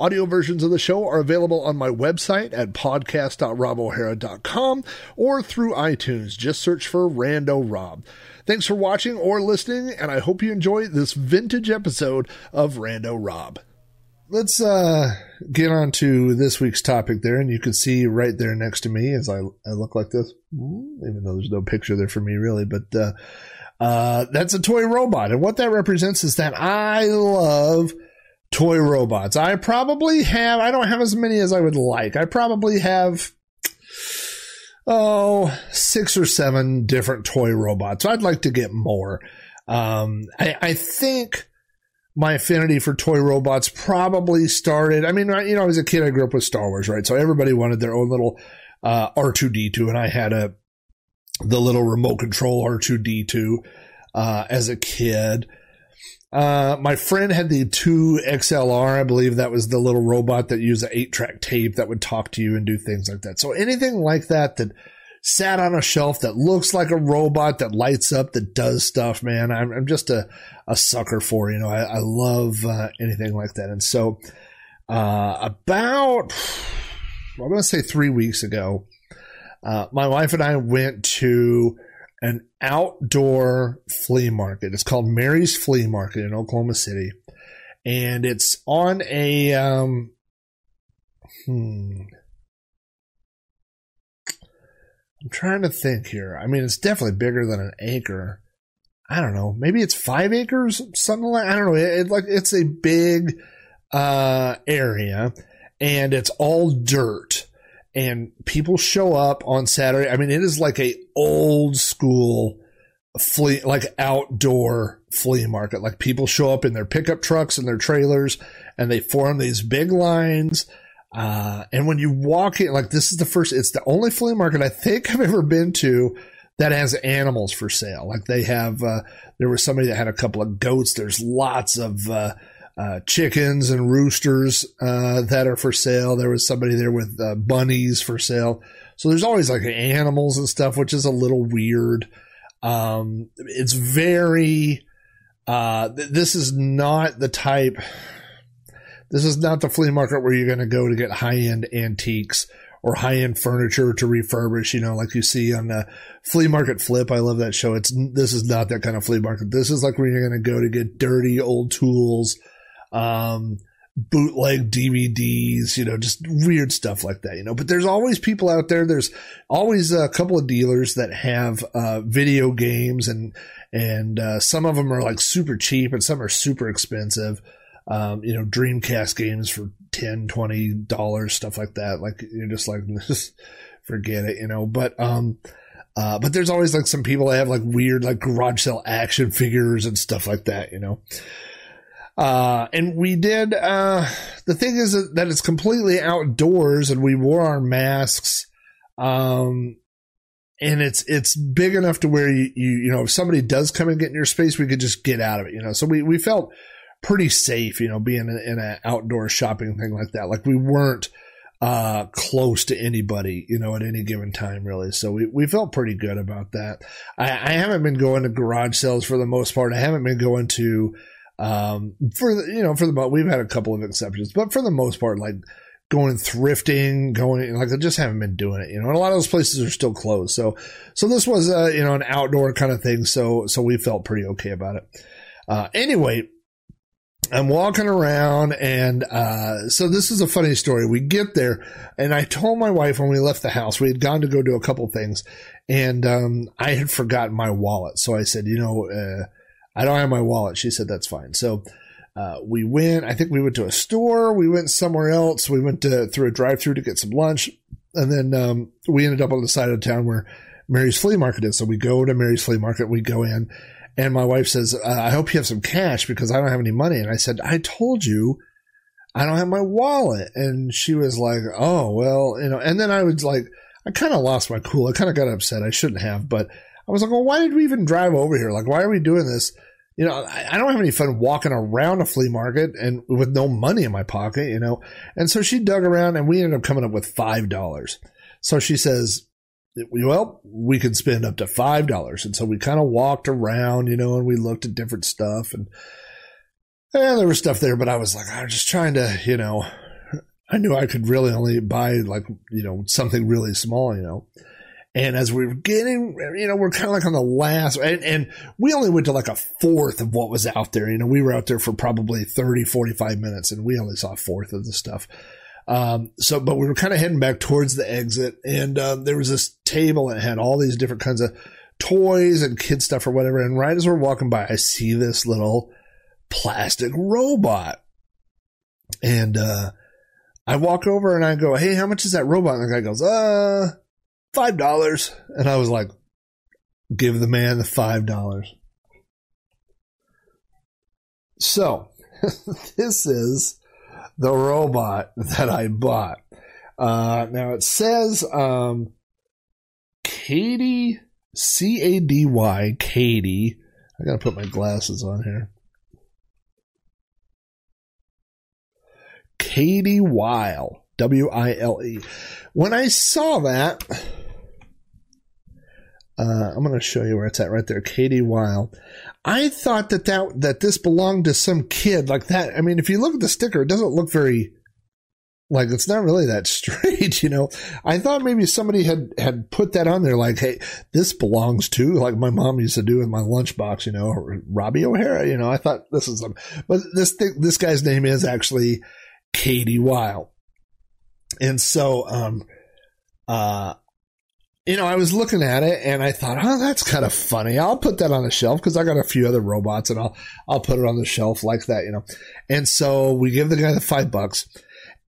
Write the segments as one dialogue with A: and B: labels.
A: Audio versions of the show are available on my website at podcast.robohara.com or through iTunes. Just search for Rando Rob. Thanks for watching or listening, and I hope you enjoy this vintage episode of Rando Rob. Let's uh, get on to this week's topic there, and you can see right there next to me as I, I look like this, even though there's no picture there for me really, but uh, uh, that's a toy robot. And what that represents is that I love – toy robots. I probably have, I don't have as many as I would like. I probably have, oh, six or seven different toy robots. I'd like to get more. Um, I, I think my affinity for toy robots probably started. I mean, you know, as a kid, I grew up with Star Wars, right? So everybody wanted their own little uh, R2D2, and I had a the little remote control R2D2 uh, as a kid. Uh, my friend had the 2 XLR. I believe that was the little robot that used an eight track tape that would talk to you and do things like that. So anything like that that sat on a shelf that looks like a robot that lights up, that does stuff, man, I'm, I'm just a, a sucker for, you know, I, I love uh, anything like that. And so, uh, about, I'm going to say three weeks ago, uh, my wife and I went to an outdoor flea market. It's called Mary's Flea Market in Oklahoma City. And it's on a um hmm I'm trying to think here. I mean, it's definitely bigger than an acre. I don't know. Maybe it's five acres, something like. I don't know. It, it like it's a big uh, area, and it's all dirt and people show up on Saturday. I mean, it is like a old school flea, like outdoor flea market. Like people show up in their pickup trucks and their trailers and they form these big lines. Uh, and when you walk in, like this is the first, it's the only flea market I think I've ever been to that has animals for sale. Like they have, uh, there was somebody that had a couple of goats. There's lots of, uh, uh, chickens and roosters uh, that are for sale. There was somebody there with uh, bunnies for sale. So there's always like animals and stuff, which is a little weird. Um, it's very. Uh, th- this is not the type. This is not the flea market where you're going to go to get high end antiques or high end furniture to refurbish. You know, like you see on the flea market flip. I love that show. It's this is not that kind of flea market. This is like where you're going to go to get dirty old tools um, bootleg DVDs, you know, just weird stuff like that, you know. But there's always people out there. There's always a couple of dealers that have uh, video games, and and uh, some of them are like super cheap, and some are super expensive. Um, you know, Dreamcast games for 10 20 dollars, stuff like that. Like you're just like, just forget it, you know. But um, uh, but there's always like some people that have like weird like garage sale action figures and stuff like that, you know. Uh, and we did, uh, the thing is that it's completely outdoors and we wore our masks. Um, and it's, it's big enough to where you, you, you know, if somebody does come and get in your space, we could just get out of it, you know? So we, we felt pretty safe, you know, being in, an outdoor shopping thing like that. Like we weren't, uh, close to anybody, you know, at any given time, really. So we, we felt pretty good about that. I, I haven't been going to garage sales for the most part. I haven't been going to, um, for the, you know, for the we've had a couple of exceptions, but for the most part, like going thrifting, going like I just haven't been doing it. You know, and a lot of those places are still closed. So, so this was uh, you know an outdoor kind of thing. So, so we felt pretty okay about it. Uh, anyway, I'm walking around, and uh, so this is a funny story. We get there, and I told my wife when we left the house, we had gone to go do a couple things, and um, I had forgotten my wallet. So I said, you know uh, I don't have my wallet. She said, that's fine. So, uh, we went, I think we went to a store. We went somewhere else. We went to, through a drive through to get some lunch. And then, um, we ended up on the side of town where Mary's flea market is. So we go to Mary's flea market. We go in and my wife says, uh, I hope you have some cash because I don't have any money. And I said, I told you I don't have my wallet. And she was like, Oh, well, you know, and then I was like, I kind of lost my cool. I kind of got upset. I shouldn't have, but I was like, well, why did we even drive over here? Like, why are we doing this? You know, I, I don't have any fun walking around a flea market and with no money in my pocket, you know? And so she dug around and we ended up coming up with $5. So she says, well, we could spend up to $5. And so we kind of walked around, you know, and we looked at different stuff and, and there was stuff there, but I was like, I was just trying to, you know, I knew I could really only buy like, you know, something really small, you know. And as we were getting, you know, we're kind of like on the last, and, and we only went to like a fourth of what was out there. You know, we were out there for probably 30, 45 minutes and we only saw a fourth of the stuff. Um, so, but we were kind of heading back towards the exit and, um, there was this table that had all these different kinds of toys and kid stuff or whatever. And right as we're walking by, I see this little plastic robot. And, uh, I walk over and I go, Hey, how much is that robot? And the guy goes, uh, five dollars. And I was like, give the man the five dollars. So this is the robot that I bought. Uh, now it says, um, Cady, C A D Y, Cady. I gotta put my glasses on here. Cady Wile, W I L E. When I saw that, uh, I'm going to show you where it's at right there, Cady Wile. I thought that, that that this belonged to some kid like that. I mean, if you look at the sticker, it doesn't look very like it's not really that straight, you know. I thought maybe somebody had had put that on there, like, hey, this belongs to, like my mom used to do with my lunchbox, you know, Robbie O'Hara, you know. I thought this is them, but this thing, this guy's name is actually Cady Wile. And so, um, uh, you know, I was looking at it and I thought, oh, that's kind of funny. I'll put that on the shelf because I got a few other robots and I'll, I'll put it on the shelf like that, you know. And so we give the guy the five bucks.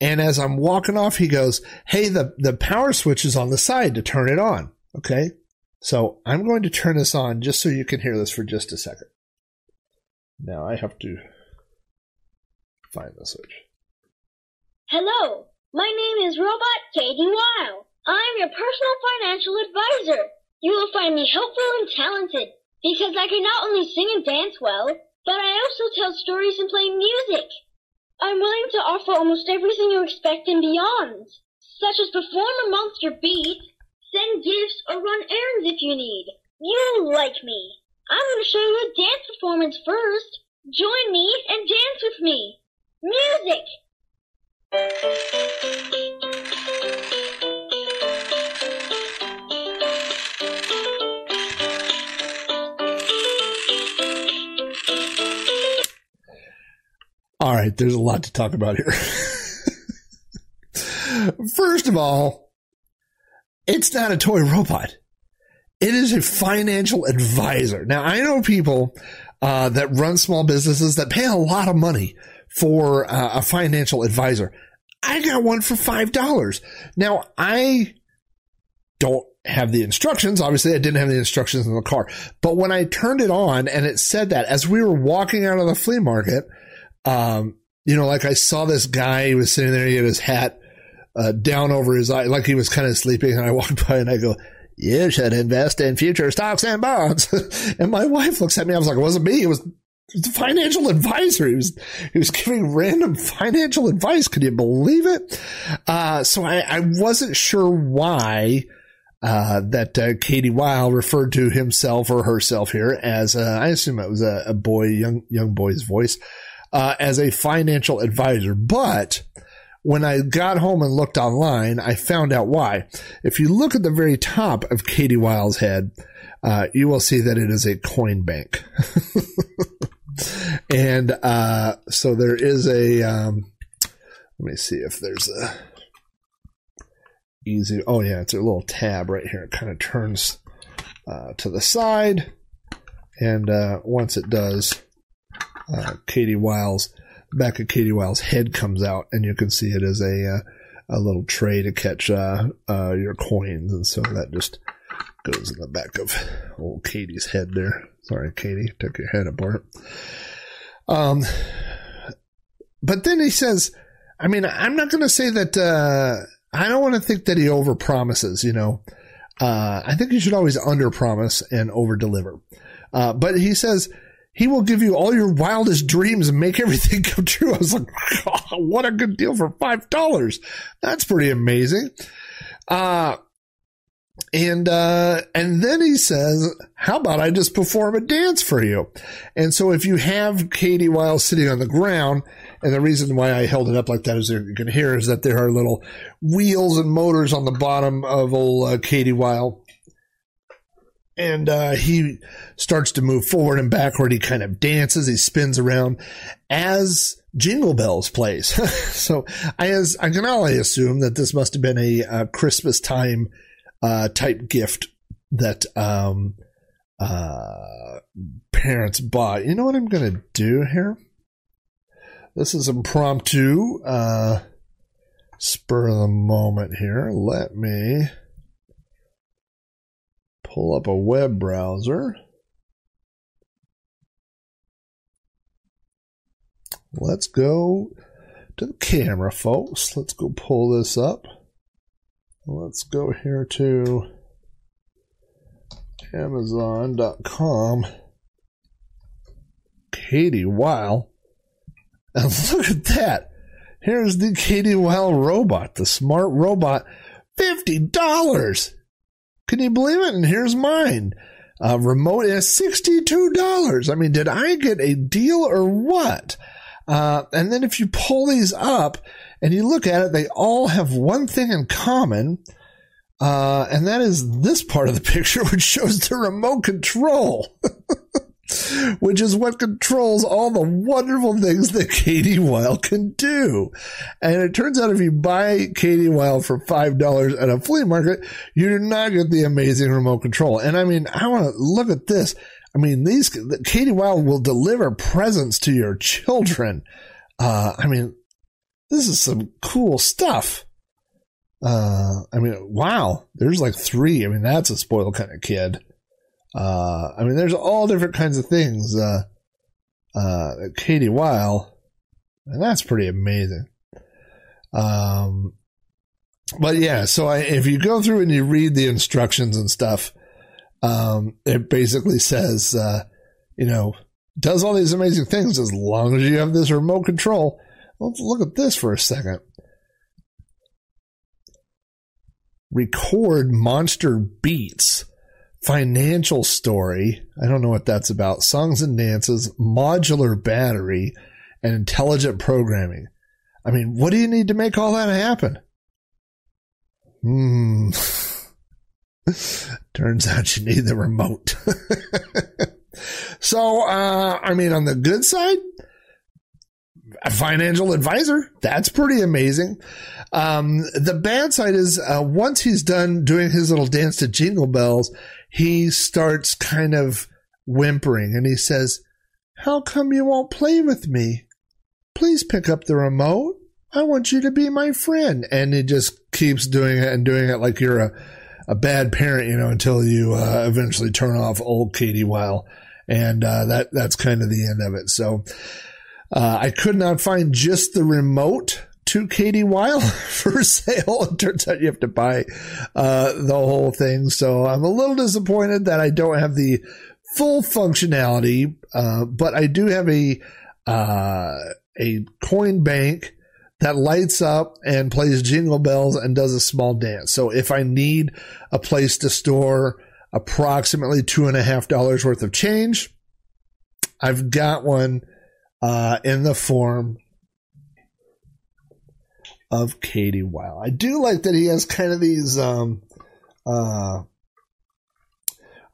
A: And as I'm walking off, he goes, Hey, the, the power switch is on the side to turn it on. Okay. So I'm going to turn this on just so you can hear this for just a second. Now I have to find the switch.
B: Hello, my name is Robot Cady Wile. I'm your personal financial advisor. You will find me helpful and talented because I can not only sing and dance well, but I also tell stories and play music. I'm willing to offer almost everything you expect and beyond, such as perform a monster beat, send gifts, or run errands if you need. You like me. I'm going to show you a dance performance first. Join me and dance with me. Music!
A: All right, there's a lot to talk about here. First of all, it's not a toy robot. It is a financial advisor. Now, I know people uh, that run small businesses that pay a lot of money for uh, a financial advisor. I got one for $5. Now, I don't have the instructions. Obviously, I didn't have the instructions in the car. But when I turned it on and it said that as we were walking out of the flea market, um, you know, like I saw this guy, he was sitting there, he had his hat uh, down over his eye, like he was kind of sleeping. And I walked by and I go, you should invest in future stocks and bonds. and my wife looks at me. I was like, it wasn't me. It was the financial advisor. He was, he was giving random financial advice. Could you believe it? Uh, so I, I wasn't sure why, uh, that, uh, Cady Wile referred to himself or herself here as, I assume it was a, a boy, young, young boy's voice, uh, as a financial advisor. But, when I got home and looked online, I found out why. If you look at the very top of Cady Wile's head, uh, you will see that it is a coin bank. and uh, so there is a. Um, let me see if there's a easy. Oh yeah, it's a little tab right here. It kind of turns uh, to the side, and uh, once it does, uh, Cady Wile's back of Cady Wile's head comes out, and you can see it as a uh, a little tray to catch uh, uh, your coins, and so that just goes in the back of old Cady's head there. Sorry, Cady, took your head apart. Um, but then he says, I mean, I'm not going to say that. Uh, I don't want to think that he overpromises, you know. Uh, I think you should always underpromise and overdeliver. Uh, but he says he will give you all your wildest dreams and make everything come true. I was like, oh, what a good deal for five dollars. That's pretty amazing. Uh, and uh, and then he says, "How about I just perform a dance for you?" And so if you have Cady Wile sitting on the ground, and the reason why I held it up like that, as you can hear, is that there are little wheels and motors on the bottom of old uh, Cady. And uh, he starts to move forward and backward. He kind of dances. He spins around as Jingle Bells plays. so I, as, I can only assume that this must have been a, Christmas time uh, type gift that um, uh, parents bought. You know what I'm going to do here? This is impromptu, uh, spur of the moment here. Let me pull up a web browser. Let's go to the camera, folks. Let's go pull this up. Let's go here to Amazon.com. Cady Wile. And look at that. Here's the Cady Wile robot, the smart robot. $50. Can you believe it? And here's mine. Uh, remote is $62. I mean, did I get a deal or what? Uh, and then if you pull these up and you look at it, they all have one thing in common. Uh, and that is this part of the picture, which shows the remote control. which is what controls all the wonderful things that Cady Wile can do. And it turns out if you buy Cady Wile for $5 at a flea market, you do not get the amazing remote control. And I mean, I want to look at this. I mean, these, Cady Wile will deliver presents to your children. Uh, I mean, this is some cool stuff. Uh, I mean, wow, there's like three. I mean, that's a spoiled kind of kid. Uh, I mean, there's all different kinds of things. Uh, uh, Cady Wile, and that's pretty amazing. Um, but yeah, so I, if you go through and you read the instructions and stuff, um, it basically says, uh, you know, does all these amazing things as long as you have this remote control. Let's look at this for a second. Record monster beats financial story. I don't know what that's about. Songs and dances, modular battery, and intelligent programming. I mean, what do you need to make all that happen? Hmm. Turns out you need the remote. so, uh, I mean, on the good side, a financial advisor. That's pretty amazing. Um, the bad side is uh, once he's done doing his little dance to Jingle Bells, he starts kind of whimpering and he says, How come you won't play with me? Please pick up the remote. I want you to be my friend. And he just keeps doing it and doing it like you're a, a bad parent, you know, until you uh, eventually turn off old Cady Wile. And uh, that that's kind of the end of it. So uh, I could not find just the remote to Cady Wile for sale. It turns out you have to buy uh, the whole thing. So I'm a little disappointed that I don't have the full functionality, uh, but I do have a uh, a coin bank that lights up and plays jingle bells and does a small dance. So if I need a place to store approximately two and a half dollars worth of change, I've got one uh, in the form of Cady Wile. I do like that he has kind of these um uh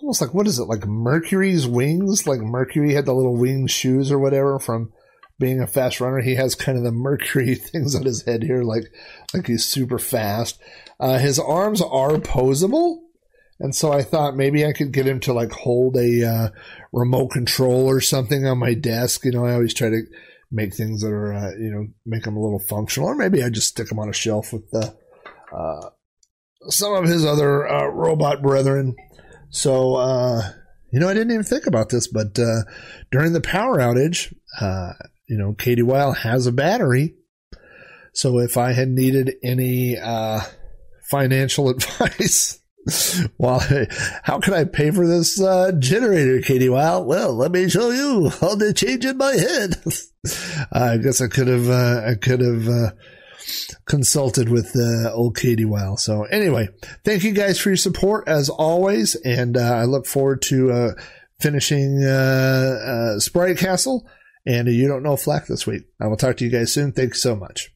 A: almost like what is it like Mercury's wings? Like Mercury had the little winged shoes or whatever from being a fast runner. He has kind of the Mercury things on his head here, like like he's super fast. Uh, his arms are posable. And so I thought maybe I could get him to like hold a uh, remote control or something on my desk. You know, I always try to make things that are uh, you know make them a little functional, or maybe I just stick them on a shelf with the uh, some of his other uh, robot brethren. So uh, you know, I didn't even think about this, but uh, during the power outage, uh, you know, Cady Wile has a battery. So if I had needed any financial advice, well, how can I pay for this uh, generator, Cady? Well, well, let me show you all the change in my head. I guess I could have, uh, I could have uh, consulted with uh, old Cady Wile. So anyway, thank you guys for your support as always, and uh, I look forward to uh, finishing Sprite Castle and You Don't Know Flack this week. I will talk to you guys soon. Thanks so much.